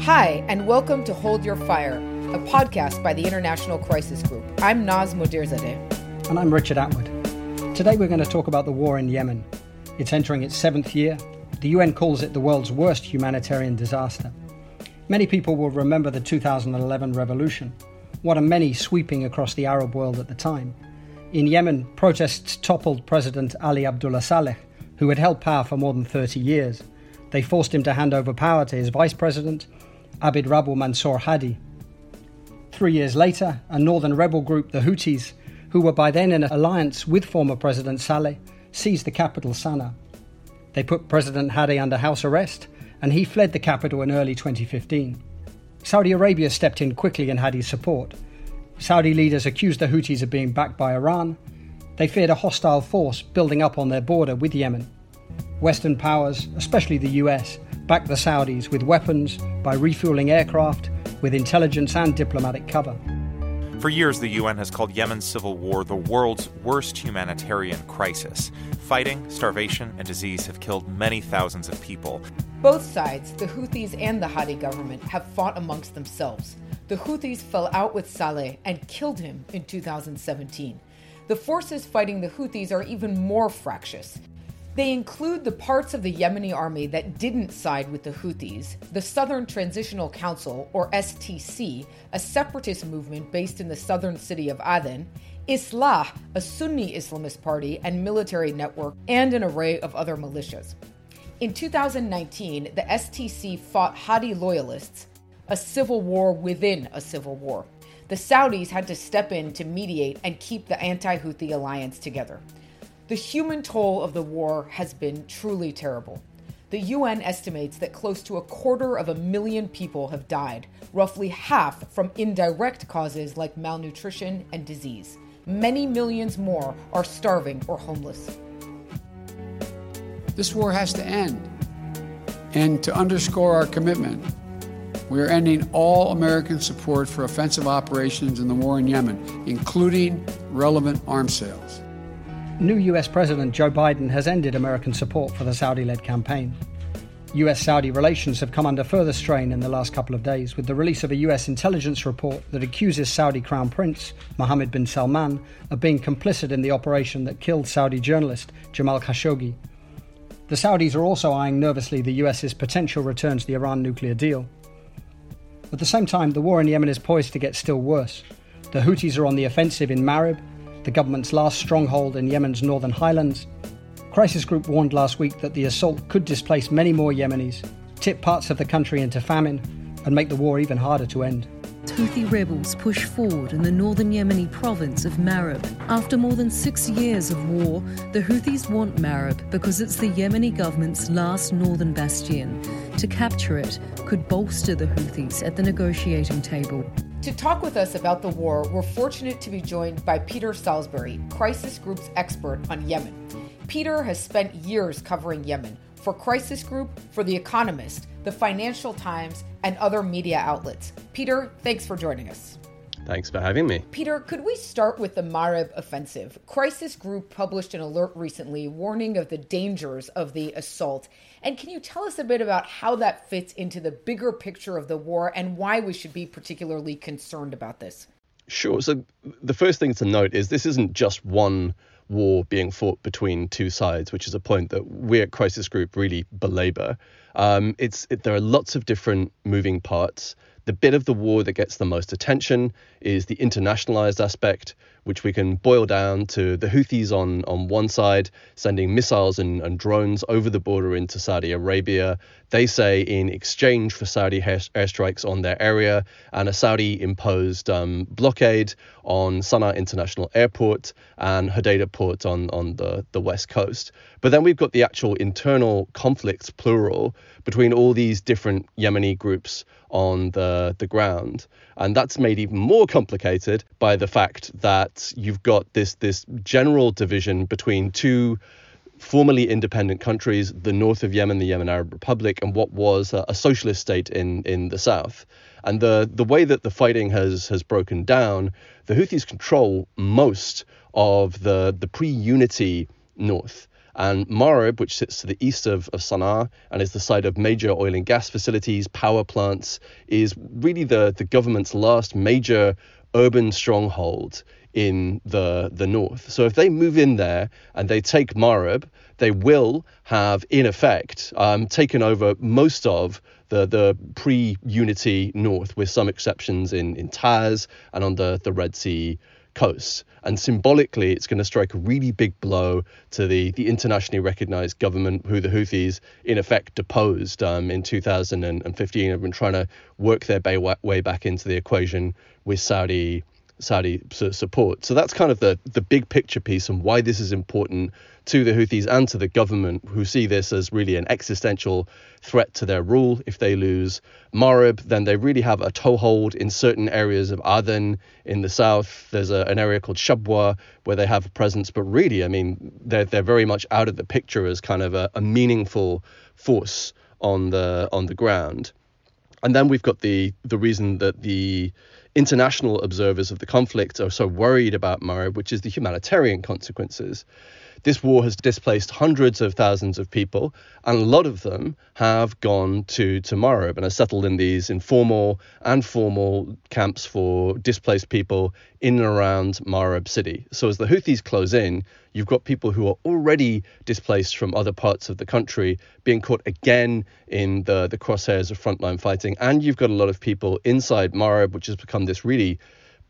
Hi, and welcome to Hold Your Fire a podcast by the International Crisis Group. I'm Naz Modirzadeh. And I'm Richard Atwood. Today we're going to talk about the war in Yemen. It's entering its seventh year. The UN calls it the world's worst humanitarian disaster. Many people will remember the 2011 revolution, one of many sweeping across the Arab world at the time. In Yemen, protests toppled President Ali Abdullah Saleh, who had held power for more than 30 years. They forced him to hand over power to his vice president, Abd Rabbu Mansour Hadi, Three years later, a northern rebel group, the Houthis, who were by then in alliance with former President Saleh, seized the capital, Sana'a. They put President Hadi under house arrest, and he fled the capital in early 2015. Saudi Arabia stepped in quickly in Hadi's support. Saudi leaders accused the Houthis of being backed by Iran. They feared a hostile force building up on their border with Yemen. Western powers, especially the US, backed the Saudis with weapons by refueling aircraft with intelligence and diplomatic cover. For years, the UN has called Yemen's civil war the world's worst humanitarian crisis. Fighting, starvation, and disease have killed many thousands of people. Both sides, the Houthis and the Hadi government, have fought amongst themselves. The Houthis fell out with Saleh and killed him in 2017. The forces fighting the Houthis are even more fractious. They include the parts of the Yemeni army that didn't side with the Houthis, the Southern Transitional Council, or STC, a separatist movement based in the southern city of Aden, Islah, a Sunni Islamist party and military network, and an array of other militias. In 2019, the STC fought Hadi loyalists, a civil war within a civil war. The Saudis had to step in to mediate and keep the anti Houthi alliance together. The human toll of the war has been truly terrible. The UN estimates that close to a quarter of a million people have died, roughly half from indirect causes like malnutrition and disease. Many millions more are starving or homeless. This war has to end. And to underscore our commitment, we are ending all American support for offensive operations in the war in Yemen, including relevant arms sales new US President Joe Biden has ended American support for the Saudi led campaign. US Saudi relations have come under further strain in the last couple of days with the release of a US intelligence report that accuses Saudi Crown Prince Mohammed bin Salman of being complicit in the operation that killed Saudi journalist Jamal Khashoggi. The Saudis are also eyeing nervously the US's potential return to the Iran nuclear deal. At the same time, the war in Yemen is poised to get still worse. The Houthis are on the offensive in Marib, the government's last stronghold in Yemen's northern highlands. Crisis Group warned last week that the assault could displace many more Yemenis, tip parts of the country into famine, and make the war even harder to end. Houthi rebels push forward in the northern Yemeni province of Marib. After more than six years of war, the Houthis want Marib because it's the Yemeni government's last northern bastion. To capture it could bolster the Houthis at the negotiating table. To talk with us about the war, we're fortunate to be joined by Peter Salisbury, Crisis Group's expert on Yemen. Peter has spent years covering Yemen for Crisis Group, for The Economist, The Financial Times, and other media outlets. Peter, thanks for joining us. Thanks for having me. Peter, could we start with the Marib offensive? Crisis Group published an alert recently warning of the dangers of the assault. And can you tell us a bit about how that fits into the bigger picture of the war and why we should be particularly concerned about this? Sure. So, the first thing to note is this isn't just one war being fought between two sides, which is a point that we at Crisis Group really belabor. Um, it's it, there are lots of different moving parts. The bit of the war that gets the most attention is the internationalized aspect, which we can boil down to the Houthis on, on one side sending missiles and, and drones over the border into Saudi Arabia. They say in exchange for Saudi airstrikes on their area and a Saudi imposed um, blockade on Sana'a International Airport and Hodeida Port on, on the, the west coast. But then we've got the actual internal conflicts, plural, between all these different Yemeni groups on the, the ground. And that's made even more complicated by the fact that you've got this, this general division between two formerly independent countries, the north of Yemen, the Yemen Arab Republic, and what was a, a, socialist state in, in the south. And the, the way that the fighting has, has broken down, the Houthis control most of the, the pre unity north. And Marib, which sits to the east of, of Sana'a and is the site of major oil and gas facilities, power plants, is really the, the government's last major urban stronghold in the the north. So if they move in there and they take Marib, they will have in effect um, taken over most of the the pre-unity north, with some exceptions in in Taiz and on the the Red Sea coast. And symbolically, it's going to strike a really big blow to the, the internationally recognized government who the Houthis, in effect, deposed um, in 2015 have been trying to work their way back into the equation with Saudi Saudi support. So that's kind of the, the big picture piece and why this is important to the Houthis and to the government, who see this as really an existential threat to their rule. If they lose Marib, then they really have a toehold in certain areas of Aden in the south. There's a, an area called Shabwa where they have a presence, but really, I mean, they're, they're very much out of the picture as kind of a, a meaningful force on the on the ground. And then we've got the the reason that the international observers of the conflict are so worried about Marib, which is the humanitarian consequences. This war has displaced hundreds of thousands of people, and a lot of them have gone to, to Marib and are settled in these informal and formal camps for displaced people in and around Marib city. So as the Houthis close in, you've got people who are already displaced from other parts of the country being caught again in the, the crosshairs of frontline fighting, and you've got a lot of people inside Marib, which has become this really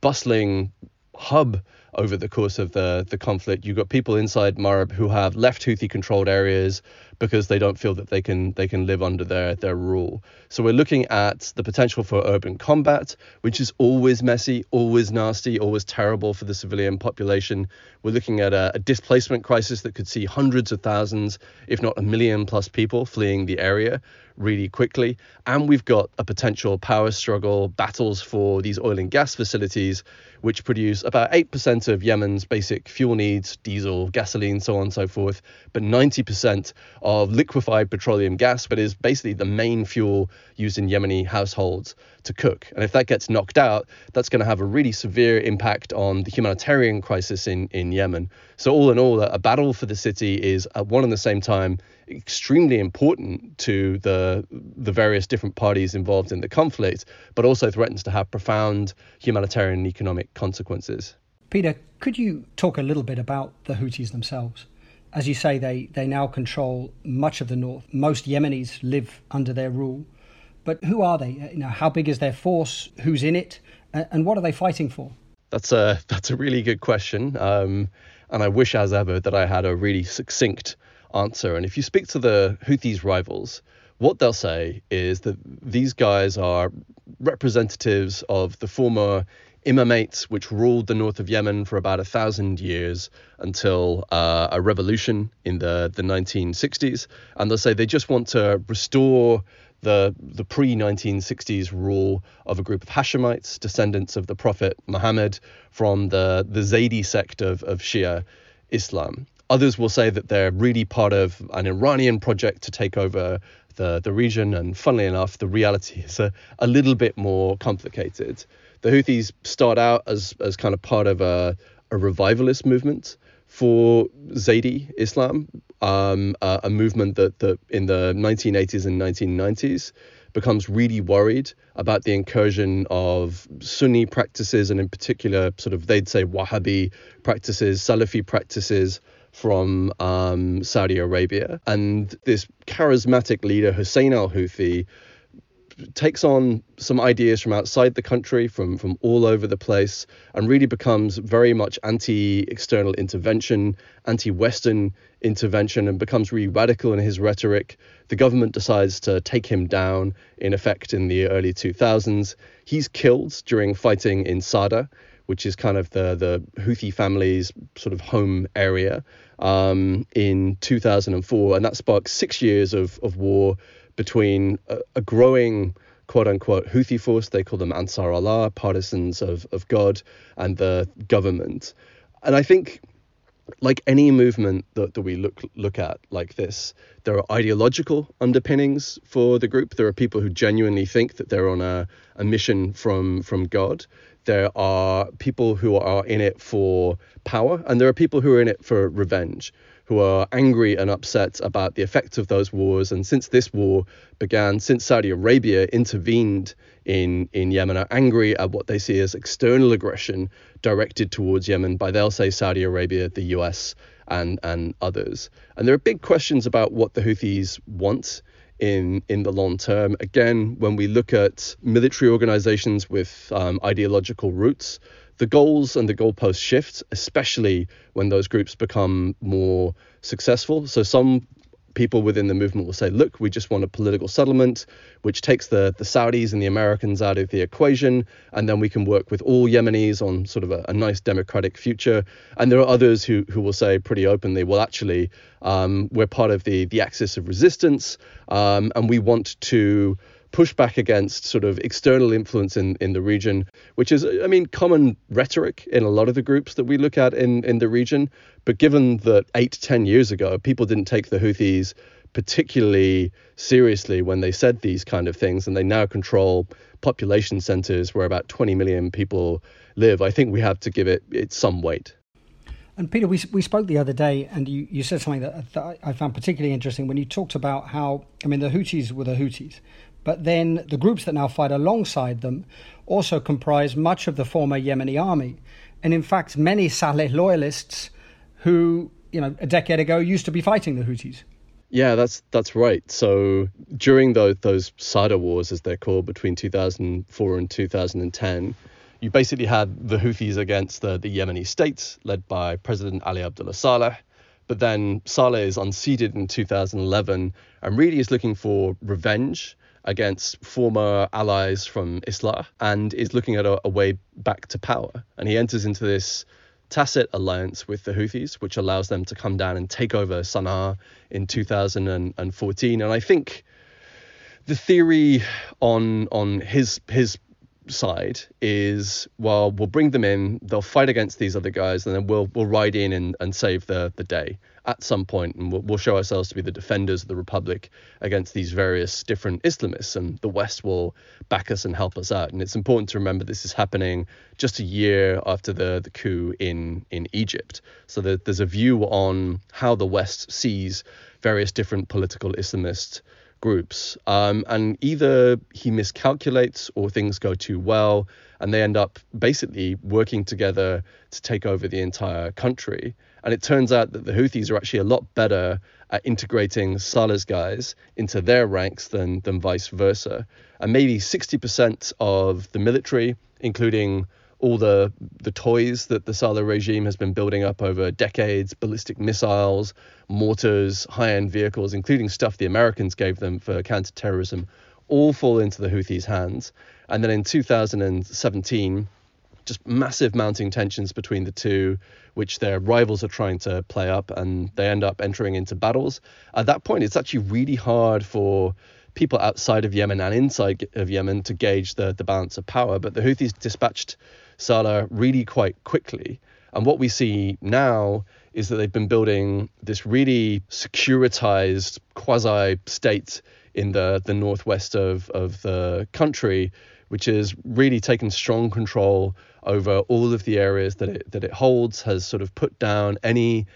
bustling hub over the course of the, the conflict. You've got people inside Marib who have left Houthi controlled areas because they don't feel that they can they can live under their their rule. So we're looking at the potential for urban combat, which is always messy, always nasty, always terrible for the civilian population. We're looking at a, a displacement crisis that could see hundreds of thousands, if not a million plus people fleeing the area really quickly. And we've got a potential power struggle, battles for these oil and gas facilities, which produce about 8% of Yemen's basic fuel needs, diesel, gasoline, so on and so forth, but 90% of liquefied petroleum gas, but is basically the main fuel used in Yemeni households to cook. And if that gets knocked out, that's going to have a really severe impact on the humanitarian crisis in, in Yemen. So, all in all, a battle for the city is at one and the same time extremely important to the the various different parties involved in the conflict, but also threatens to have profound humanitarian and economic consequences. Peter, could you talk a little bit about the Houthis themselves? As you say, they, they now control much of the north. Most Yemenis live under their rule. But who are they? You know, how big is their force? Who's in it? And what are they fighting for? That's a that's a really good question. Um, and I wish, as ever, that I had a really succinct answer. And if you speak to the Houthis' rivals, what they'll say is that these guys are representatives of the former imamates, which ruled the north of Yemen for about a thousand years until uh, a revolution in the, the 1960s. And they'll say they just want to restore the, the pre 1960s rule of a group of Hashemites, descendants of the Prophet Muhammad from the, the Zaydi sect of, of Shia Islam. Others will say that they're really part of an Iranian project to take over the, the region. And funnily enough, the reality is a, a little bit more complicated. The Houthis start out as, as kind of part of a, a revivalist movement for Zaydi Islam, um, a, a, movement that, that in the 1980s and 1990s becomes really worried about the incursion of Sunni practices and in particular sort of they'd say Wahhabi practices, Salafi practices from um, Saudi Arabia. And this charismatic leader, Hussein al Houthi, takes on some ideas from outside the country, from from all over the place, and really becomes very much anti-external intervention, anti-Western intervention, and becomes really radical in his rhetoric. The government decides to take him down, in effect, in the early 2000s. He's killed during fighting in Sada, which is kind of the the Houthi family's sort of home area, um, in 2004, and that sparked six years of of war between a, a growing quote unquote Houthi force, they call them Ansar Allah, partisans of, of God, and the government. And I think, like any movement that, that we look look at like this, there are ideological underpinnings for the group. There are people who genuinely think that they're on a, a mission from from God. There are people who are in it for power, and there are people who are in it for revenge who are angry and upset about the effects of those wars. And since this war began, since Saudi Arabia intervened in, in Yemen, are angry at what they see as external aggression directed towards Yemen by, they'll say, Saudi Arabia, the US, and, and others. And there are big questions about what the Houthis want in in the long term. Again, when we look at military organizations with um, ideological roots, the goals and the goalposts shift, especially when those groups become more successful. So some people within the movement will say, look, we just want a political settlement, which takes the, the Saudis and the Americans out of the equation, and then we can work with all Yemenis on sort of a, a nice democratic future. And there are others who, who will say pretty openly, well, actually, um, we're part of the, the axis of resistance, um, and we want to push back against sort of external influence in, in the region, which is, I mean, common rhetoric in a lot of the groups that we look at in, in the region. But given that eight 10 years ago, people didn't take the Houthis particularly seriously when they said these kind of things, and they now control population centers where about 20 million people live, I think we have to give it, it some weight. And Peter, we, we spoke the other day, and you, you said something that, that I found particularly interesting when you talked about how, I mean, the Houthis were the Houthis, but then the groups that now fight alongside them also comprise much of the former Yemeni army. And in fact, many Saleh loyalists who, you know, a decade ago used to be fighting the Houthis. Yeah, that's that's right. So during those those Sada wars, as they're called, between 2004 and 2010, you basically had the Houthis against the, the Yemeni state, led by President Ali Abdullah Saleh. But then Saleh is unseated in 2011 and really is looking for revenge against former allies from Islah and is looking at a, a way back to power. And he enters into this tacit alliance with the Houthis, which allows them to come down and take over Sana'a in 2014. And I think the theory on on his his side is well we'll bring them in they'll fight against these other guys and then we'll we'll ride in and, and save the the day at some point and we'll, we'll show ourselves to be the defenders of the republic against these various different islamists and the west will back us and help us out. And it's important to remember this is happening just a year after the the coup in in egypt. So that there's a view on how the west sees various different political islamist groups. Um, and either he miscalculates or things go too well, and they end up basically working together to take over the entire country. And it turns out that the Houthis are actually a lot better at integrating Saleh's guys into their ranks than, than vice versa. And maybe 60% of the military, including all the the toys that the Saleh regime has been building up over decades, ballistic missiles, mortars, high-end vehicles, including stuff the Americans gave them for counterterrorism, all fall into the Houthis' hands. And then in 2017, just massive mounting tensions between the two, which their rivals are trying to play up, and they end up entering into battles. At that point, it's actually really hard for people outside of Yemen and inside of Yemen to gauge the, the balance of power. But the Houthis dispatched Saleh really quite quickly. And what we see now is that they've been building this really securitized quasi state in the, the northwest of, of the country, which has really taken strong control over all of the areas that it, that it holds, has sort of put down any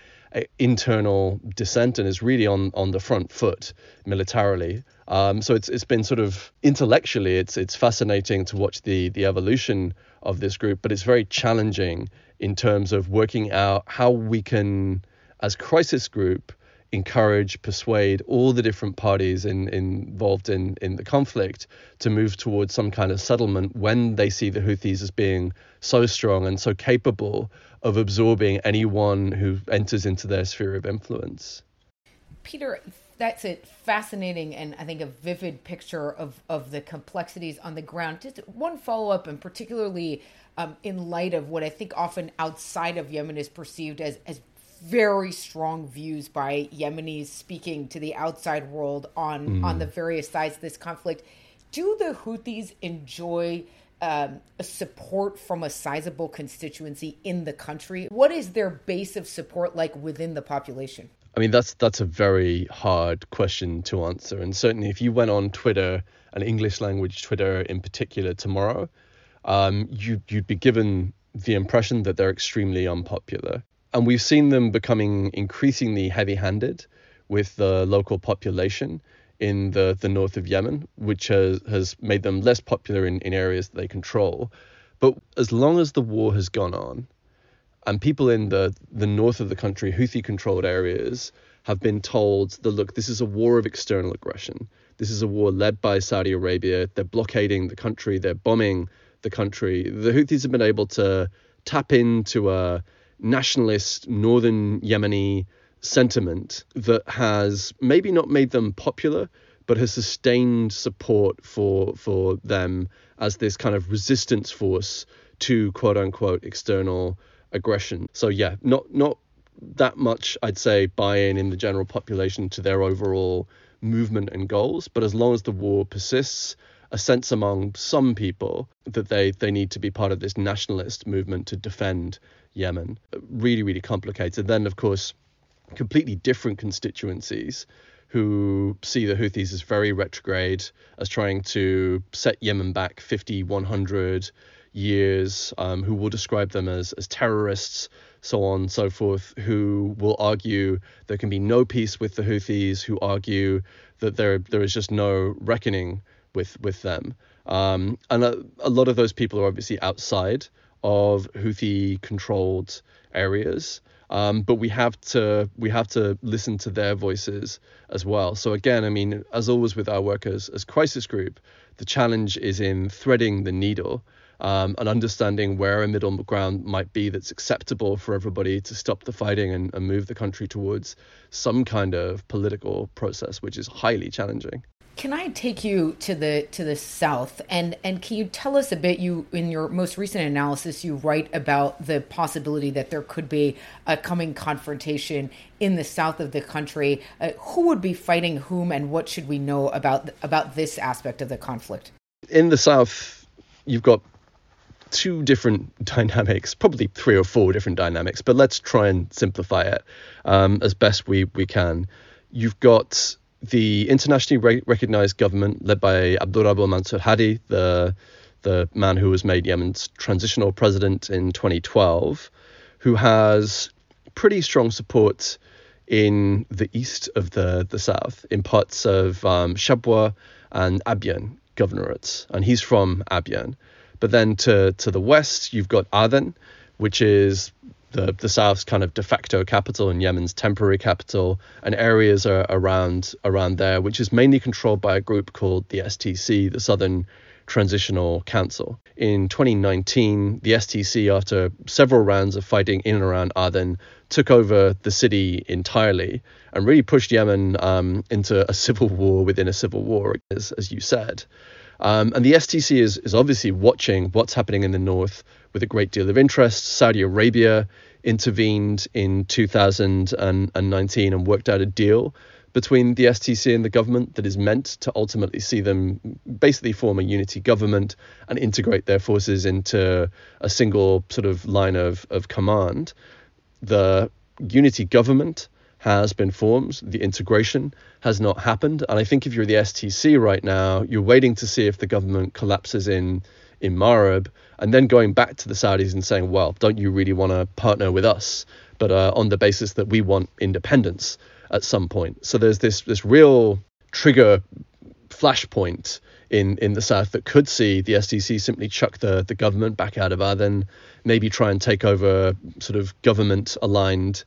internal dissent and is really on, on the front foot militarily. Um, so it's it's been sort of intellectually it's it's fascinating to watch the the evolution of this group, but it's very challenging in terms of working out how we can, as crisis group, encourage, persuade all the different parties in, involved in, in the conflict to move towards some kind of settlement when they see the Houthis as being so strong and so capable of absorbing anyone who enters into their sphere of influence. Peter, that's a fascinating and I think a vivid picture of, of the complexities on the ground. Just one follow up, and particularly um, in light of what I think often outside of Yemen is perceived as, as very strong views by Yemenis speaking to the outside world on, mm. on the various sides of this conflict. Do the Houthis enjoy um, support from a sizable constituency in the country? What is their base of support like within the population? I mean, that's that's a very hard question to answer, and certainly if you went on Twitter, an English language Twitter in particular, tomorrow, um, you, you'd be given the impression that they're extremely unpopular. And we've seen them becoming increasingly heavy handed with the local population in the, the north of Yemen, which has, has made them less popular in, in areas that they control. But as long as the war has gone on, and people in the, the north of the country, Houthi controlled areas, have been told that look, this is a war of external aggression. This is a war led by Saudi Arabia. They're blockading the country, they're bombing the country, the Houthis have been able to tap into a nationalist northern Yemeni sentiment that has maybe not made them popular, but has sustained support for for them as this kind of resistance force to quote unquote external aggression. So yeah, not not that much I'd say buy-in in the general population to their overall movement and goals, but as long as the war persists, a sense among some people that they, they need to be part of this nationalist movement to defend Yemen. Really, really complicated. Then, of course, completely different constituencies who see the Houthis as very retrograde, as trying to set Yemen back 50, 100 years, um, who will describe them as, as terrorists, so on and so forth, who will argue there can be no peace with the Houthis, who argue that there there is just no reckoning with with them. Um, and a, a, lot of those people are obviously outside of Houthi controlled areas. Um, but we have to we have to listen to their voices as well. So again, I mean, as always with our work as, as crisis group, the challenge is in threading the needle um, and understanding where a middle ground might be that's acceptable for everybody to stop the fighting and, and move the country towards some kind of political process, which is highly challenging. Can I take you to the to the south and and can you tell us a bit? You in your most recent analysis, you write about the possibility that there could be a coming confrontation in the south of the country. Uh, who would be fighting whom, and what should we know about about this aspect of the conflict? In the south, you've got two different dynamics, probably three or four different dynamics, but let's try and simplify it um, as best we we can. You've got the internationally re- recognized government led by Abd Rabbu Mansur Hadi, the the man who was made Yemen's transitional president in 2012, who has pretty strong support in the east of the, the south, in parts of um, Shabwa and Abyan governorates, and he's from Abyan. But then to, to the west, you've got Aden, which is the, the South's kind of de facto capital and Yemen's temporary capital, and areas are around around there, which is mainly controlled by a group called the STC, the Southern Transitional Council. In 2019, the STC, after several rounds of fighting in and around Aden, took over the city entirely and really pushed Yemen um, into a civil war within a civil war, as, as you said. Um, and the STC is, is obviously watching what's happening in the north with a great deal of interest. Saudi Arabia intervened in 2019 and worked out a deal between the STC and the government that is meant to ultimately see them basically form a unity government and integrate their forces into a single sort of line of, of command. The unity government has been formed, the integration has not happened. And I think if you're the STC right now, you're waiting to see if the government collapses in in Marib and then going back to the Saudis and saying, well, don't you really want to partner with us? But uh, on the basis that we want independence at some point. So there's this this real trigger flashpoint in in the south that could see the STC simply chuck the the government back out of Aden, maybe try and take over sort of government aligned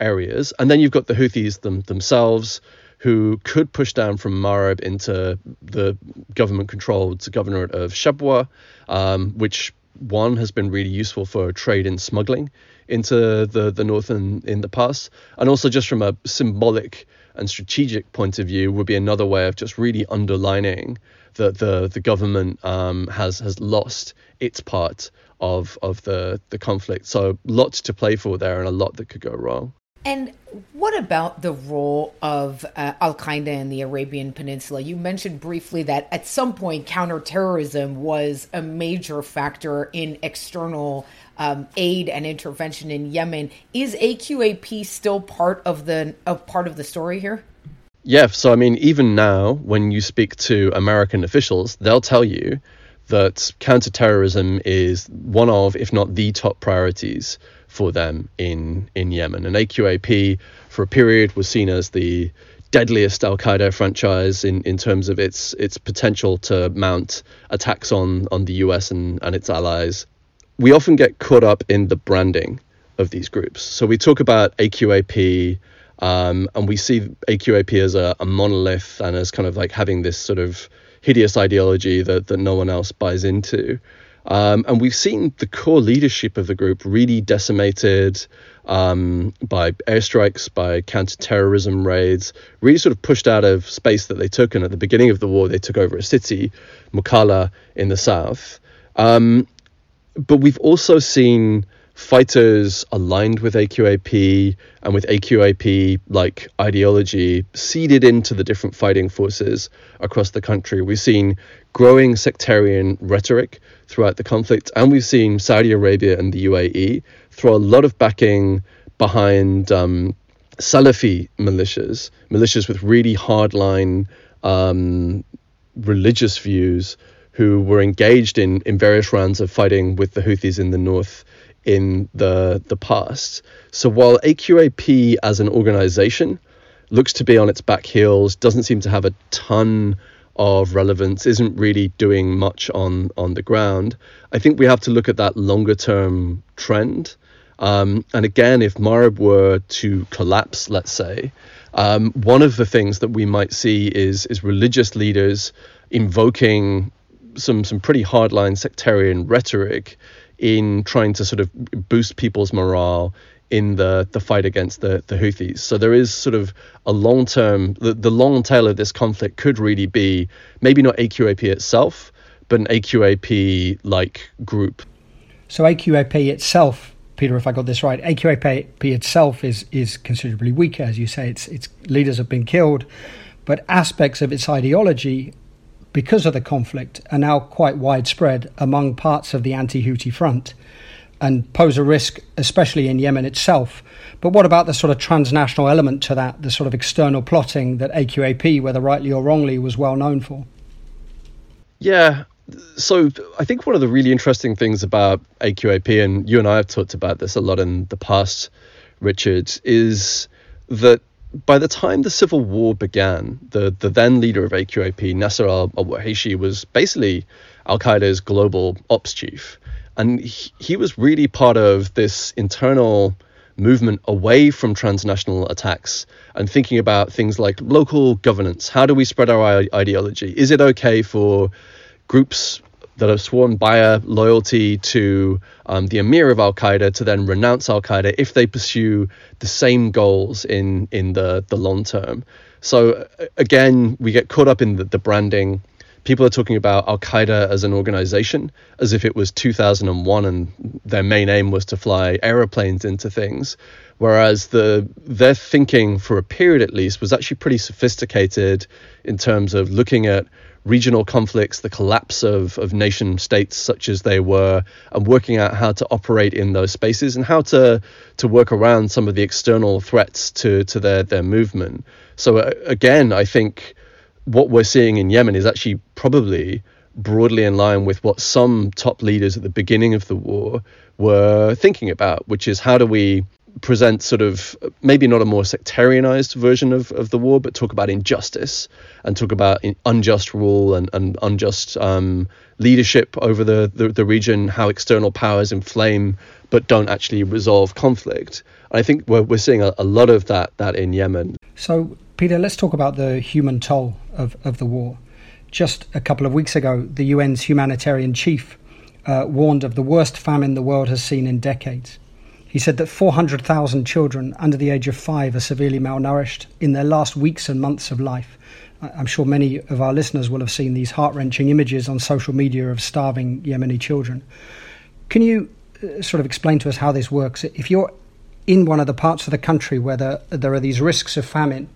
areas, and then you've got the Houthis them, themselves who could push down from Marib into the government controlled governorate of Shabwa, um, which one has been really useful for trade and smuggling into the, the north in, in the past. And also, just from a symbolic and strategic point of view, would be another way of just really underlining that the, the government um, has, has lost its part of, of the, the conflict. So, lots to play for there and a lot that could go wrong. And what about the role of uh, Al Qaeda in the Arabian Peninsula? You mentioned briefly that at some point counterterrorism was a major factor in external um, aid and intervention in Yemen. Is AQAP still part of the of part of the story here? Yeah. So I mean, even now, when you speak to American officials, they'll tell you that counterterrorism is one of, if not the top priorities for them in in Yemen. And AQAP, for a period, was seen as the deadliest Al Qaeda franchise in, in terms of its its potential to mount attacks on on the US and, and its allies. We often get caught up in the branding of these groups. So we talk about AQAP, um, and we see AQAP as a, a monolith and as kind of like having this sort of hideous ideology that, that no one else buys into. Um, and we've seen the core leadership of the group really decimated um, by airstrikes, by counterterrorism raids, really sort of pushed out of space that they took. And at the beginning of the war, they took over a city, Mukalla, in the south. Um, but we've also seen fighters aligned with AQAP and with AQAP like ideology seeded into the different fighting forces across the country. We've seen growing sectarian rhetoric throughout the conflict, and we've seen Saudi Arabia and the UAE throw a lot of backing behind um, Salafi militias, militias with really hardline um, religious views who were engaged in, in various rounds of fighting with the Houthis in the north in the the past. So while AQAP as an organization looks to be on its back heels, doesn't seem to have a ton of relevance, isn't really doing much on on the ground. I think we have to look at that longer term trend. Um, and again, if Marib were to collapse, let's say, um, one of the things that we might see is is religious leaders invoking some some pretty hardline sectarian rhetoric in trying to sort of boost people's morale in the, the fight against the, the Houthis. So there is sort of a long term, the, the long tail of this conflict could really be maybe not AQAP itself, but an AQAP like group. So AQAP itself, Peter, if I got this right, AQAP itself is is considerably weaker, as you say. Its its leaders have been killed, but aspects of its ideology because of the conflict, are now quite widespread among parts of the anti Houthi front and pose a risk, especially in Yemen itself. But what about the sort of transnational element to that, the sort of external plotting that AQAP, whether rightly or wrongly, was well known for? Yeah. So I think one of the really interesting things about AQAP, and you and I have talked about this a lot in the past, Richard, is that by the time the civil war began, the, the then leader of AQAP, Nasser al Wahishi, was basically Al Qaeda's global ops chief. And he, he was really part of this internal movement away from transnational attacks and thinking about things like local governance. How do we spread our ideology? Is it okay for groups that have sworn by a loyalty to um, the emir of Al Qaeda to then renounce Al Qaeda if they pursue the same goals in in the the long term. So again, we get caught up in the, the branding. People are talking about Al Qaeda as an organization, as if it was 2001 and their main aim was to fly aeroplanes into things. Whereas the their thinking for a period at least was actually pretty sophisticated in terms of looking at regional conflicts, the collapse of, of nation states such as they were, and working out how to operate in those spaces and how to to work around some of the external threats to to their their movement. So uh, again, I think what we're seeing in Yemen is actually probably broadly in line with what some top leaders at the beginning of the war were thinking about, which is how do we present sort of maybe not a more sectarianized version of, of the war, but talk about injustice and talk about unjust rule and, and unjust um, leadership over the, the, the, region, how external powers inflame but don't actually resolve conflict. I think we're, we're seeing a, a lot of that, that in Yemen. So, Peter, let's talk about the human toll of, of the war. Just a couple of weeks ago, the UN's humanitarian chief uh, warned of the worst famine the world has seen in decades. He said that 400,000 children under the age of five are severely malnourished in their last weeks and months of life. I'm sure many of our listeners will have seen these heart wrenching images on social media of starving Yemeni children. Can you uh, sort of explain to us how this works? If you're in one of the parts of the country where there, there are these risks of famine,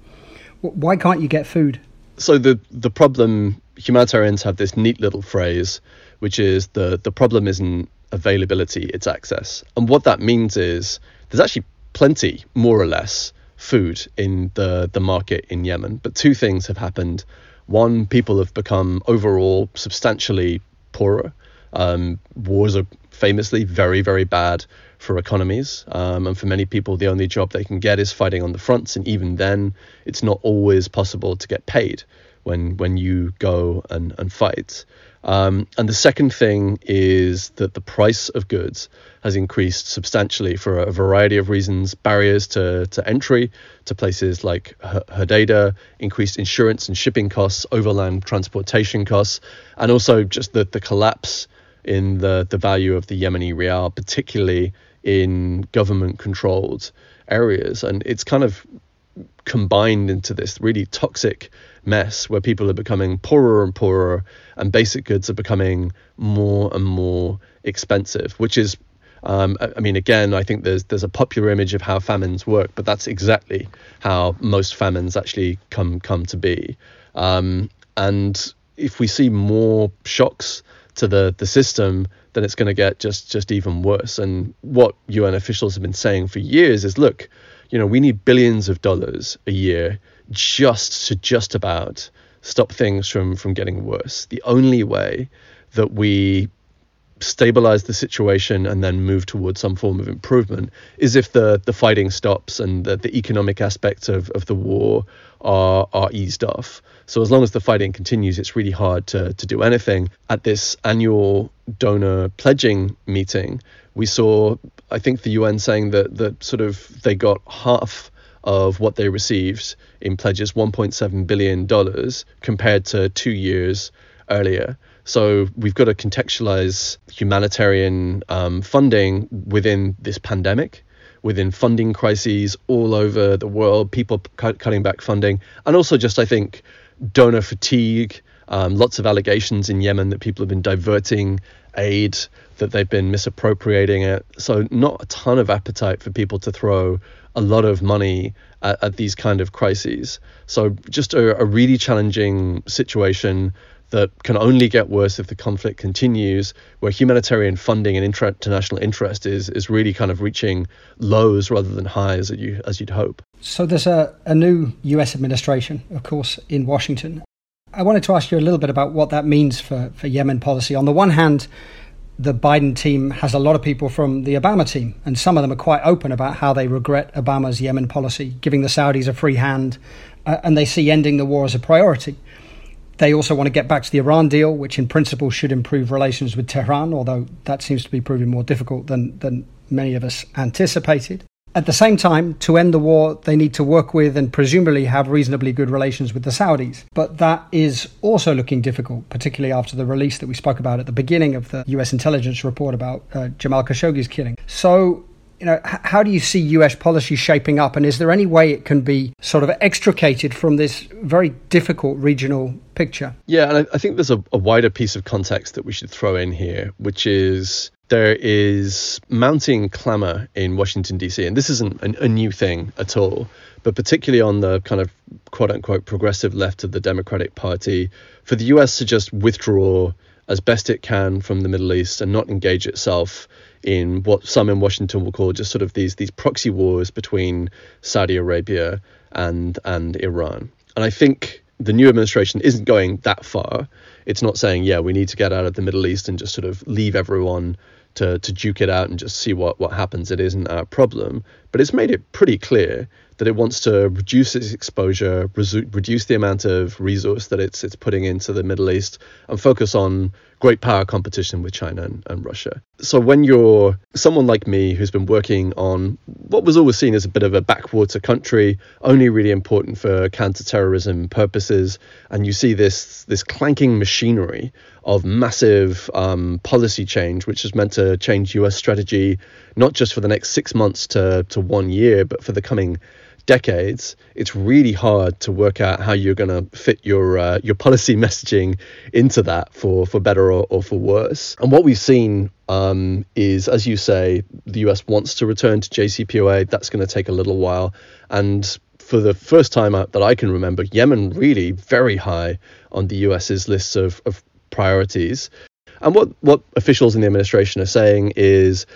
why can't you get food? So the the problem humanitarians have this neat little phrase, which is the the problem isn't availability, it's access. And what that means is there's actually plenty, more or less, food in the, the market in Yemen. But two things have happened. One, people have become overall substantially poorer. Um, wars are famously very, very bad for economies. Um, and for many people, the only job they can get is fighting on the fronts. And even then, it's not always possible to get paid when when you go and, and fight. Um, and the second thing is that the price of goods has increased substantially for a variety of reasons barriers to, to entry to places like Hodeidah, increased insurance and shipping costs, overland transportation costs, and also just the, the collapse in the, the value of the Yemeni rial, particularly in government controlled areas. And it's kind of combined into this really toxic mess where people are becoming poorer and poorer and basic goods are becoming more and more expensive, which is um, I mean, again, I think there's there's a popular image of how famines work, but that's exactly how most famines actually come come to be. Um, and if we see more shocks to the the system, then it's going to get just just even worse. And what UN officials have been saying for years is, look, you know, we need billions of dollars a year just to just about stop things from from getting worse. The only way that we stabilize the situation and then move towards some form of improvement is if the the fighting stops and the, the economic aspects of, of the war are are eased off. So as long as the fighting continues, it's really hard to to do anything. At this annual donor pledging meeting, we saw I think the UN saying that that sort of they got half of what they received in pledges, 1.7 billion dollars, compared to two years earlier. So we've got to contextualize humanitarian um, funding within this pandemic, within funding crises all over the world, people cut, cutting back funding, and also just I think donor fatigue. Um, lots of allegations in Yemen that people have been diverting aid that they've been misappropriating it. So not a ton of appetite for people to throw a lot of money at, at these kind of crises. So just a, a really challenging situation that can only get worse if the conflict continues, where humanitarian funding and international interest is is really kind of reaching lows rather than highs as you as you'd hope. So there's a, a new US administration, of course, in Washington. I wanted to ask you a little bit about what that means for, for Yemen policy. On the one hand, the Biden team has a lot of people from the Obama team, and some of them are quite open about how they regret Obama's Yemen policy, giving the Saudis a free hand, uh, and they see ending the war as a priority. They also want to get back to the Iran deal, which in principle should improve relations with Tehran, although that seems to be proving more difficult than, than many of us anticipated. At the same time, to end the war, they need to work with and presumably have reasonably good relations with the Saudis. But that is also looking difficult, particularly after the release that we spoke about at the beginning of the US intelligence report about uh, Jamal Khashoggi's killing. So, you know, how do you see US policy shaping up? And is there any way it can be sort of extricated from this very difficult regional picture? Yeah, and I, I think there's a, a wider piece of context that we should throw in here, which is there is mounting clamor in Washington, D.C., and this isn't a, a new thing at all, but particularly on the kind of quote unquote progressive left of the Democratic Party, for the U.S. to just withdraw as best it can from the Middle East and not engage itself in what some in Washington will call just sort of these these proxy wars between Saudi Arabia and and Iran. And I think the new administration isn't going that far. It's not saying, yeah, we need to get out of the Middle East and just sort of leave everyone to, to duke it out and just see what, what happens. It isn't our problem. But it's made it pretty clear that it wants to reduce its exposure, reduce the amount of resource that it's it's putting into the Middle East, and focus on great power competition with China and, and Russia. So when you're someone like me who's been working on what was always seen as a bit of a backwater country, only really important for counterterrorism purposes, and you see this this clanking machinery of massive um, policy change, which is meant to change U.S. strategy not just for the next six months to to one year, but for the coming decades, it's really hard to work out how you're going to fit your uh, your policy messaging into that for for better or, or for worse. And what we've seen um, is, as you say, the US wants to return to JCPOA. That's going to take a little while, and for the first time that I can remember, Yemen really very high on the US's list of, of priorities. And what, what officials in the administration are saying is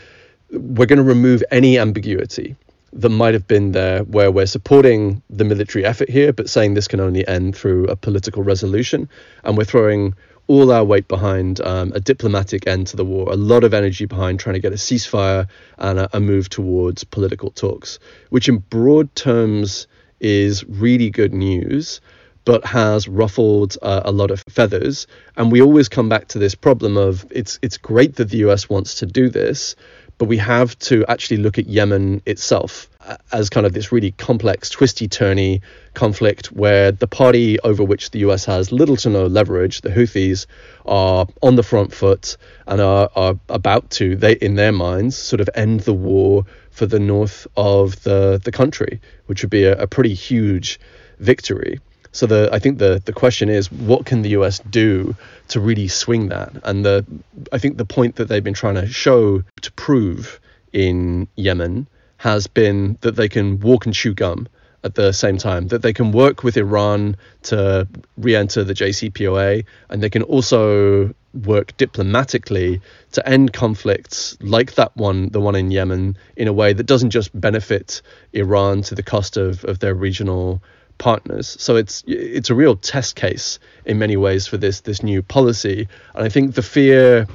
we're going to remove any ambiguity that might have been there where we're supporting the military effort here, but saying this can only end through a political resolution. And we're throwing all our weight behind um, a diplomatic end to the war, a lot of energy behind trying to get a ceasefire and a, a move towards political talks, which in broad terms is really good news but has ruffled uh, a lot of feathers. And we always come back to this problem of it's it's great that the US wants to do this, but we have to actually look at Yemen itself uh, as kind of this really complex, twisty turny conflict where the party over which the US has little to no leverage, the Houthis, are on the front foot and are, are about to, they in their minds, sort of end the war for the north of the, the country, which would be a, a pretty huge victory. So the I think the the question is what can the US do to really swing that? And the I think the point that they've been trying to show to prove in Yemen has been that they can walk and chew gum at the same time, that they can work with Iran to re-enter the JCPOA, and they can also work diplomatically to end conflicts like that one, the one in Yemen, in a way that doesn't just benefit Iran to the cost of, of their regional partners. So it's it's a real test case in many ways for this this new policy. And I think the fear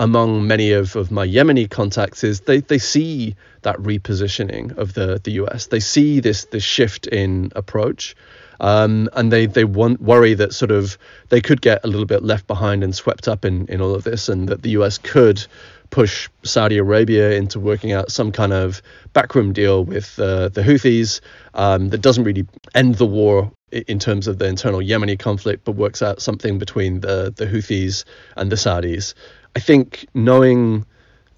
among many of, of my Yemeni contacts is they, they see that repositioning of the, the US. They see this this shift in approach. Um, and they they want, worry that sort of they could get a little bit left behind and swept up in, in all of this, and that the US could push Saudi Arabia into working out some kind of backroom deal with uh, the Houthis um, that doesn't really end the war in terms of the internal Yemeni conflict, but works out something between the, the Houthis and the Saudis. I think knowing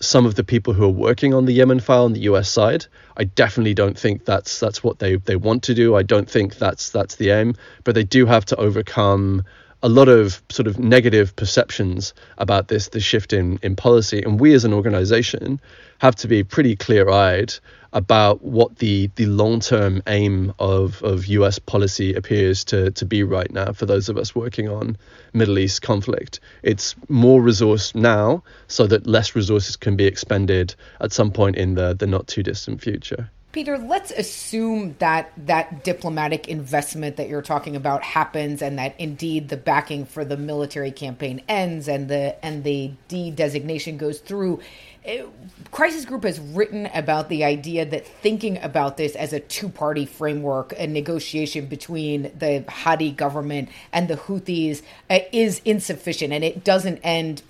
some of the people who are working on the Yemen file on the US side, I definitely don't think that's that's what they, they want to do. I don't think that's that's the aim, but they do have to overcome a lot of sort of negative perceptions about this this shift in in policy. And we as an organization have to be pretty clear-eyed about what the the long-term aim of of US policy appears to to be right now for those of us working on Middle East conflict. It's more resource now so that less resources can be expended at some point in the the not too distant future Peter, let's assume that that diplomatic investment that you're talking about happens and that indeed the backing for the military campaign ends and the and the de-designation goes through. It, Crisis Group has written about the idea that thinking about this as a two-party framework, a negotiation between the Hadi government and the Houthis uh, is insufficient and it doesn't end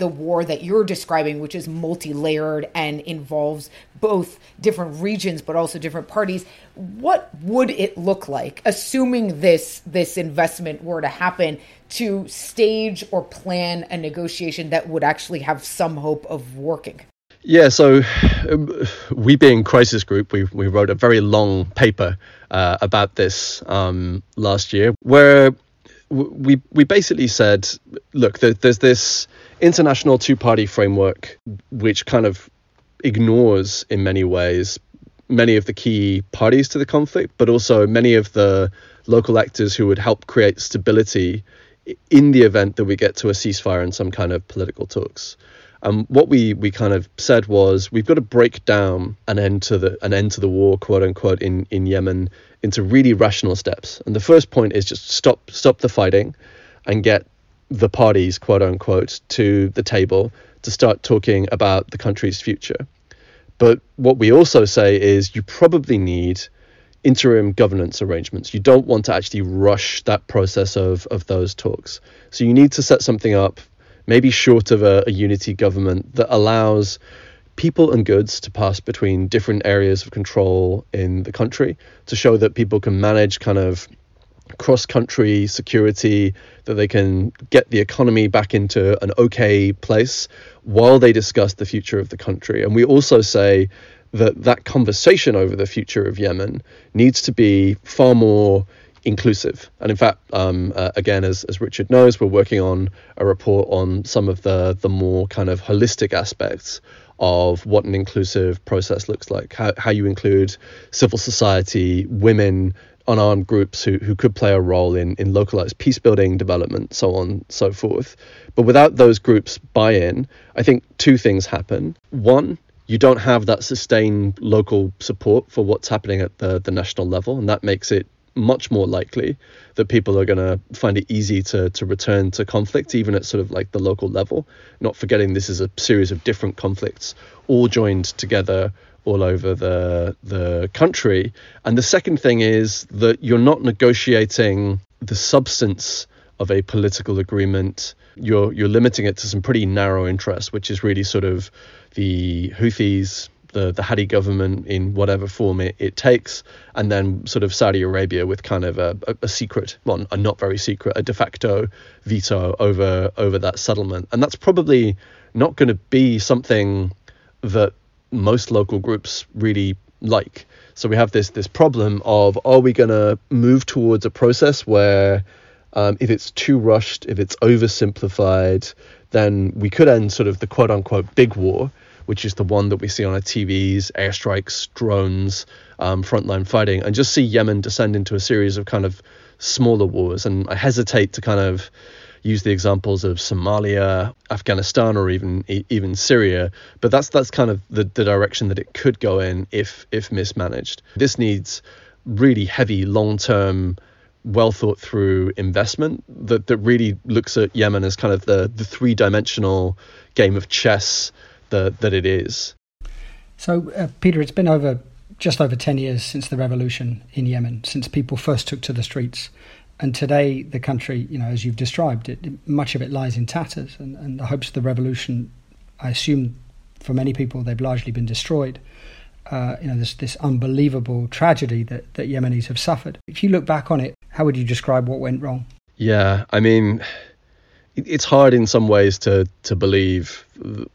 the war that you're describing, which is multi layered and involves both different regions but also different parties. What would it look like, assuming this this investment were to happen, to stage or plan a negotiation that would actually have some hope of working? Yeah, so um, we being Crisis Group, we, we wrote a very long paper uh, about this um, last year where we, we basically said, look, there, there's this international two party framework which kind of ignores, in many ways, many of the key parties to the conflict, but also many of the local actors who would help create stability in the event that we get to a ceasefire and some kind of political talks. And what we, we kind of said was we've got to break down an end to the an end to the war, quote unquote, in, in Yemen into really rational steps. And the first point is just stop stop the fighting and get the parties, quote unquote, to the table to start talking about the country's future. But what we also say is you probably need interim governance arrangements. You don't want to actually rush that process of, of those talks. So you need to set something up, maybe short of a, a unity government, that allows people and goods to pass between different areas of control in the country to show that people can manage kind of cross country security, that they can get the economy back into an okay place while they discuss the future of the country. And we also say that that conversation over the future of Yemen needs to be far more inclusive. And in fact, um, uh, again, as, as Richard knows, we're working on a report on some of the the more kind of holistic aspects of what an inclusive process looks like, how, how you include civil society, women, unarmed groups who, who could play a role in, in localized peace building, development, so on, and so forth. But without those groups buy in, I think two things happen. One, you don't have that sustained local support for what's happening at the, the national level, and that makes it much more likely that people are going to find it easy to to return to conflict, even at sort of like the local level. Not forgetting this is a series of different conflicts, all joined together all over the the country. And the second thing is that you're not negotiating the substance of a political agreement. You're you're limiting it to some pretty narrow interests, which is really sort of the Houthis, the the Hadi government in whatever form it, it takes, and then sort of Saudi Arabia with kind of a, a, a secret, well, a not very secret, a de facto veto over over that settlement, and that's probably not going to be something that most local groups really like. So we have this this problem of are we going to move towards a process where um, if it's too rushed, if it's oversimplified, then we could end sort of the quote unquote big war, which is the one that we see on our TVs, airstrikes, drones, um, frontline fighting, and just see Yemen descend into a series of kind of smaller wars. And I hesitate to kind of use the examples of Somalia, Afghanistan, or even even Syria. But that's that's kind of the, the direction that it could go in if if mismanaged. This needs really heavy long term well thought through investment that, that really looks at Yemen as kind of the, the three dimensional game of chess that, that it is. So, uh, Peter, it's been over just over 10 years since the revolution in Yemen, since people first took to the streets. And today, the country, you know, as you've described it, much of it lies in tatters. And, and the hopes of the revolution, I assume for many people, they've largely been destroyed. Uh, you know, this this unbelievable tragedy that, that Yemenis have suffered. If you look back on it, how would you describe what went wrong? Yeah, I mean, it's hard in some ways to to believe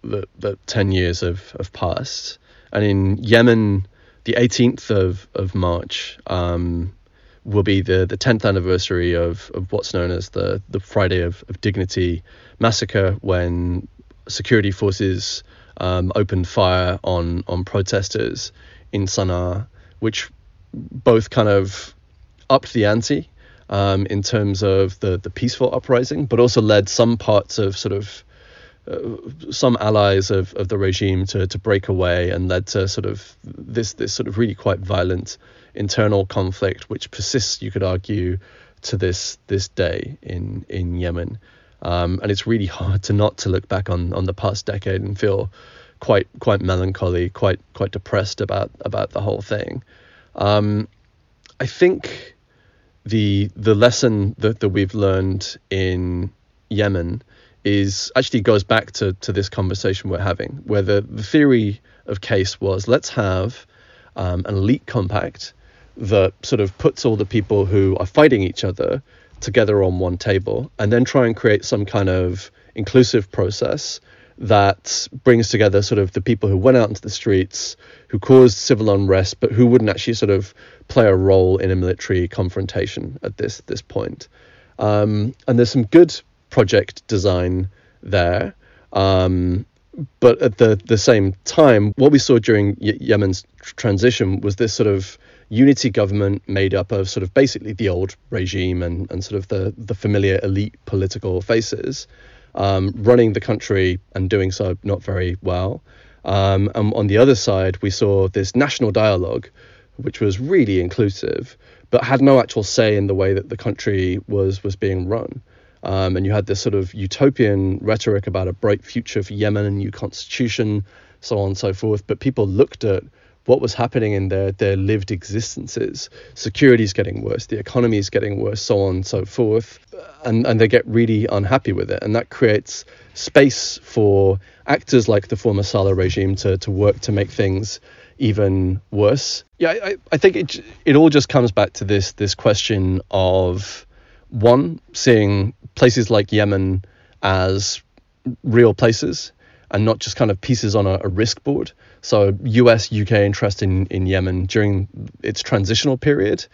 that, that 10 years have, have passed. And in Yemen, the 18th of, of March, um, will be the, the 10th anniversary of, of what's known as the, the Friday of, of Dignity massacre, when security forces um, opened fire on, on protesters in Sana'a, which both kind of upped the ante um, in terms of the, the peaceful uprising, but also led some parts of sort of uh, some allies of, of the regime to, to break away and led to sort of this this sort of really quite violent internal conflict which persists, you could argue, to this this day in in Yemen. Um, and it's really hard to not to look back on, on the past decade and feel quite quite melancholy, quite quite depressed about about the whole thing. Um, I think the the lesson that, that we've learned in Yemen is actually goes back to, to this conversation we're having, where the, the theory of case was let's have um, an elite compact that sort of puts all the people who are fighting each other together on one table and then try and create some kind of inclusive process that brings together sort of the people who went out into the streets, who caused civil unrest, but who wouldn't actually sort of play a role in a military confrontation at this this point. Um, and there's some good project design there. Um, but at the, the same time, what we saw during Yemen's transition was this sort of unity government made up of sort of basically the old regime and, and sort of the, the familiar elite political faces um, running the country and doing so not very well. Um, and on the other side, we saw this national dialogue, which was really inclusive, but had no actual say in the way that the country was was being run. Um, and you had this sort of utopian rhetoric about a bright future for Yemen and new constitution, so on and so forth. But people looked at what was happening in their their lived existences. Security is getting worse, the economy is getting worse, so on and so forth, and and they get really unhappy with it, and that creates space for actors like the former Saleh regime to to work to make things even worse. Yeah, I, I think it it all just comes back to this this question of one seeing places like Yemen as real places and not just kind of pieces on a, a risk board. So US UK interest in, in Yemen during its transitional period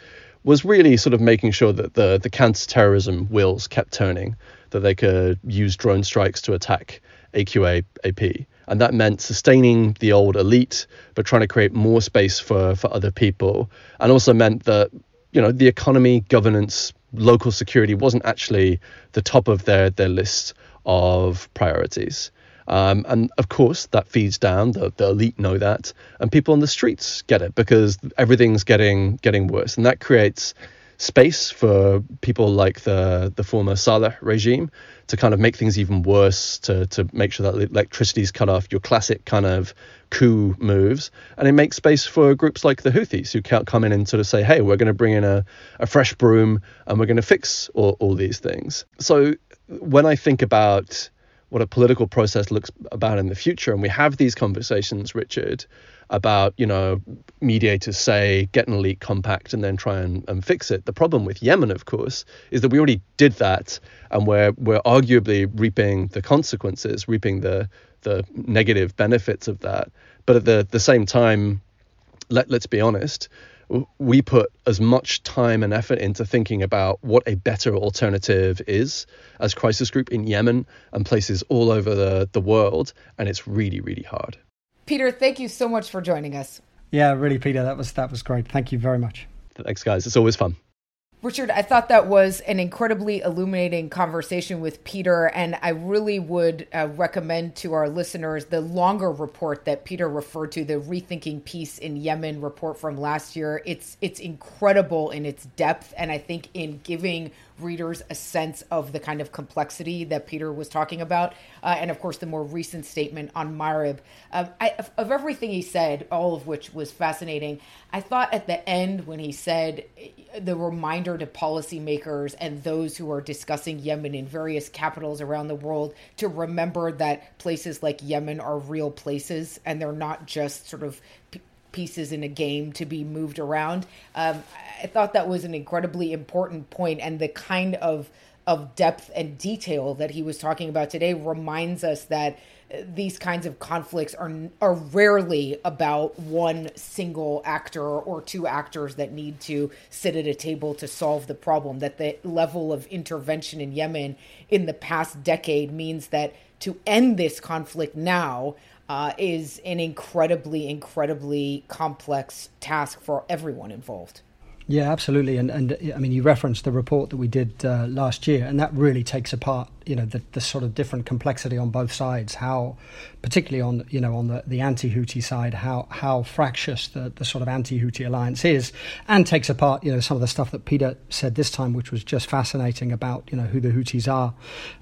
was really sort of making sure that the, the counter-terrorism wheels kept turning, that they could use drone strikes to attack AQA AP. And that meant sustaining the old elite, but trying to create more space for, for other people. And also meant that, you know, the economy, governance, local security wasn't actually the top of their, their list of priorities. Um, and of course, that feeds down. The, the elite know that, and people on the streets get it because everything's getting getting worse, and that creates space for people like the the former Saleh regime to kind of make things even worse, to to make sure that electricity is cut off. Your classic kind of coup moves, and it makes space for groups like the Houthis who can't come in and sort of say, "Hey, we're going to bring in a, a fresh broom and we're going to fix all, all these things." So when I think about what a political process looks about in the future. And we have these conversations, Richard, about, you know, mediators say get an elite compact and then try and, and fix it. The problem with Yemen, of course, is that we already did that and we're we're arguably reaping the consequences, reaping the the negative benefits of that. But at the, the same time, let, let's be honest, we put as much time and effort into thinking about what a better alternative is as crisis group in Yemen and places all over the, the world, and it's really, really hard. Peter, thank you so much for joining us. Yeah, really, Peter, that was that was great. Thank you very much. Thanks, guys. It's always fun. Richard, I thought that was an incredibly illuminating conversation with Peter, and I really would uh, recommend to our listeners the longer report that Peter referred to, the Rethinking Peace in Yemen report from last year. It's it's incredible in its depth, and I think in giving readers a sense of the kind of complexity that Peter was talking about. Uh, and of course, the more recent statement on Marib. I, of, of, everything he said, all of which was fascinating, I thought at the end when he said uh, the reminder to policymakers and those who are discussing Yemen in various capitals around the world to remember that places like Yemen are real places and they're not just sort of pieces in a game to be moved around. Um, I thought that was an incredibly important point, and the kind of of depth and detail that he was talking about today reminds us that uh, these kinds of conflicts are are rarely about one single actor or two actors that need to sit at a table to solve the problem that the level of intervention in Yemen in the past decade means that to end this conflict now uh, is an incredibly, incredibly complex task for everyone involved. Yeah, absolutely. And, and I mean, you referenced the report that we did uh, last year, and that really takes apart you know the, the sort of different complexity on both sides how particularly on you know on the, the anti-Houthi side how how fractious the, the sort of anti-Houthi alliance is and takes apart you know some of the stuff that Peter said this time which was just fascinating about you know who the Houthis are.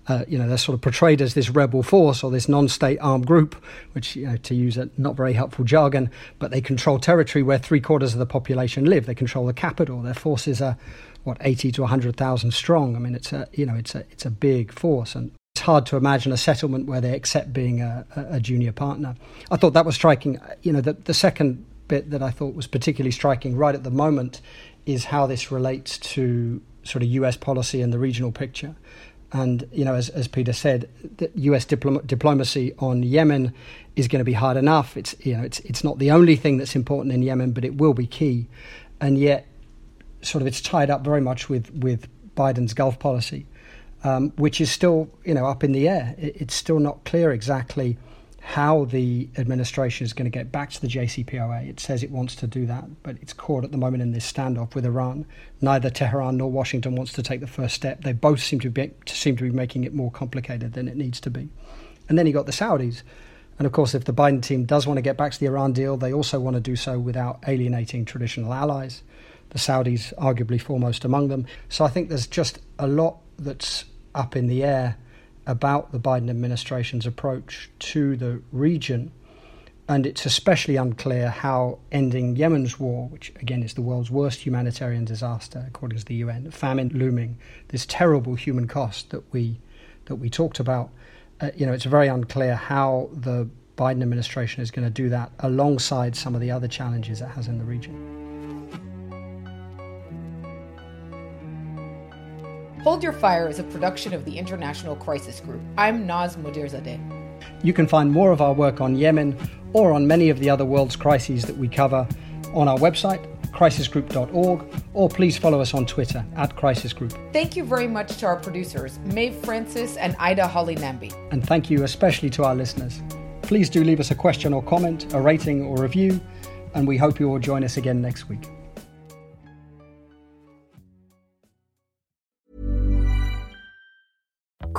Uh, you know they're sort of portrayed as this rebel force or this non-state armed group which you know to use a not very helpful jargon but they control territory where three quarters of the population live. They control the capital. Their forces are what 80 to 100,000 strong. I mean, it's a you know it's a it's a big force, and it's hard to imagine a settlement where they accept being a, a junior partner. I thought that was striking. You know, the the second bit that I thought was particularly striking right at the moment is how this relates to sort of U.S. policy and the regional picture. And you know, as, as Peter said, U.S. Diplom- diplomacy on Yemen is going to be hard enough. It's you know, it's it's not the only thing that's important in Yemen, but it will be key. And yet, sort of, it's tied up very much with with Biden's Gulf policy, um, which is still you know up in the air. It, it's still not clear exactly how the administration is going to get back to the JCPOA. It says it wants to do that, but it's caught at the moment in this standoff with Iran. Neither Tehran nor Washington wants to take the first step. They both seem to be seem to be making it more complicated than it needs to be. And then you got the Saudis. And of course, if the Biden team does want to get back to the Iran deal, they also want to do so without alienating traditional allies. The Saudis, arguably foremost among them. So I think there's just a lot that's up in the air about the Biden administration's approach to the region. And it's especially unclear how ending Yemen's war, which again is the world's worst humanitarian disaster, according to the UN, famine looming, this terrible human cost that we that we talked about. Uh, you know, it's very unclear how the Biden administration is going to do that alongside some of the other challenges it has in the region. Hold Your Fire is a production of the International Crisis Group. I'm Naz Modirzadeh. You can find more of our work on Yemen or on many of the other world's crises that we cover on our website, crisisgroup.org, or please follow us on Twitter at crisisgroup. Thank you very much to our producers, Maeve Francis and Ida Holly Namby. And thank you especially to our listeners. Please do leave us a question or comment, a rating or review, and we hope you will join us again next week.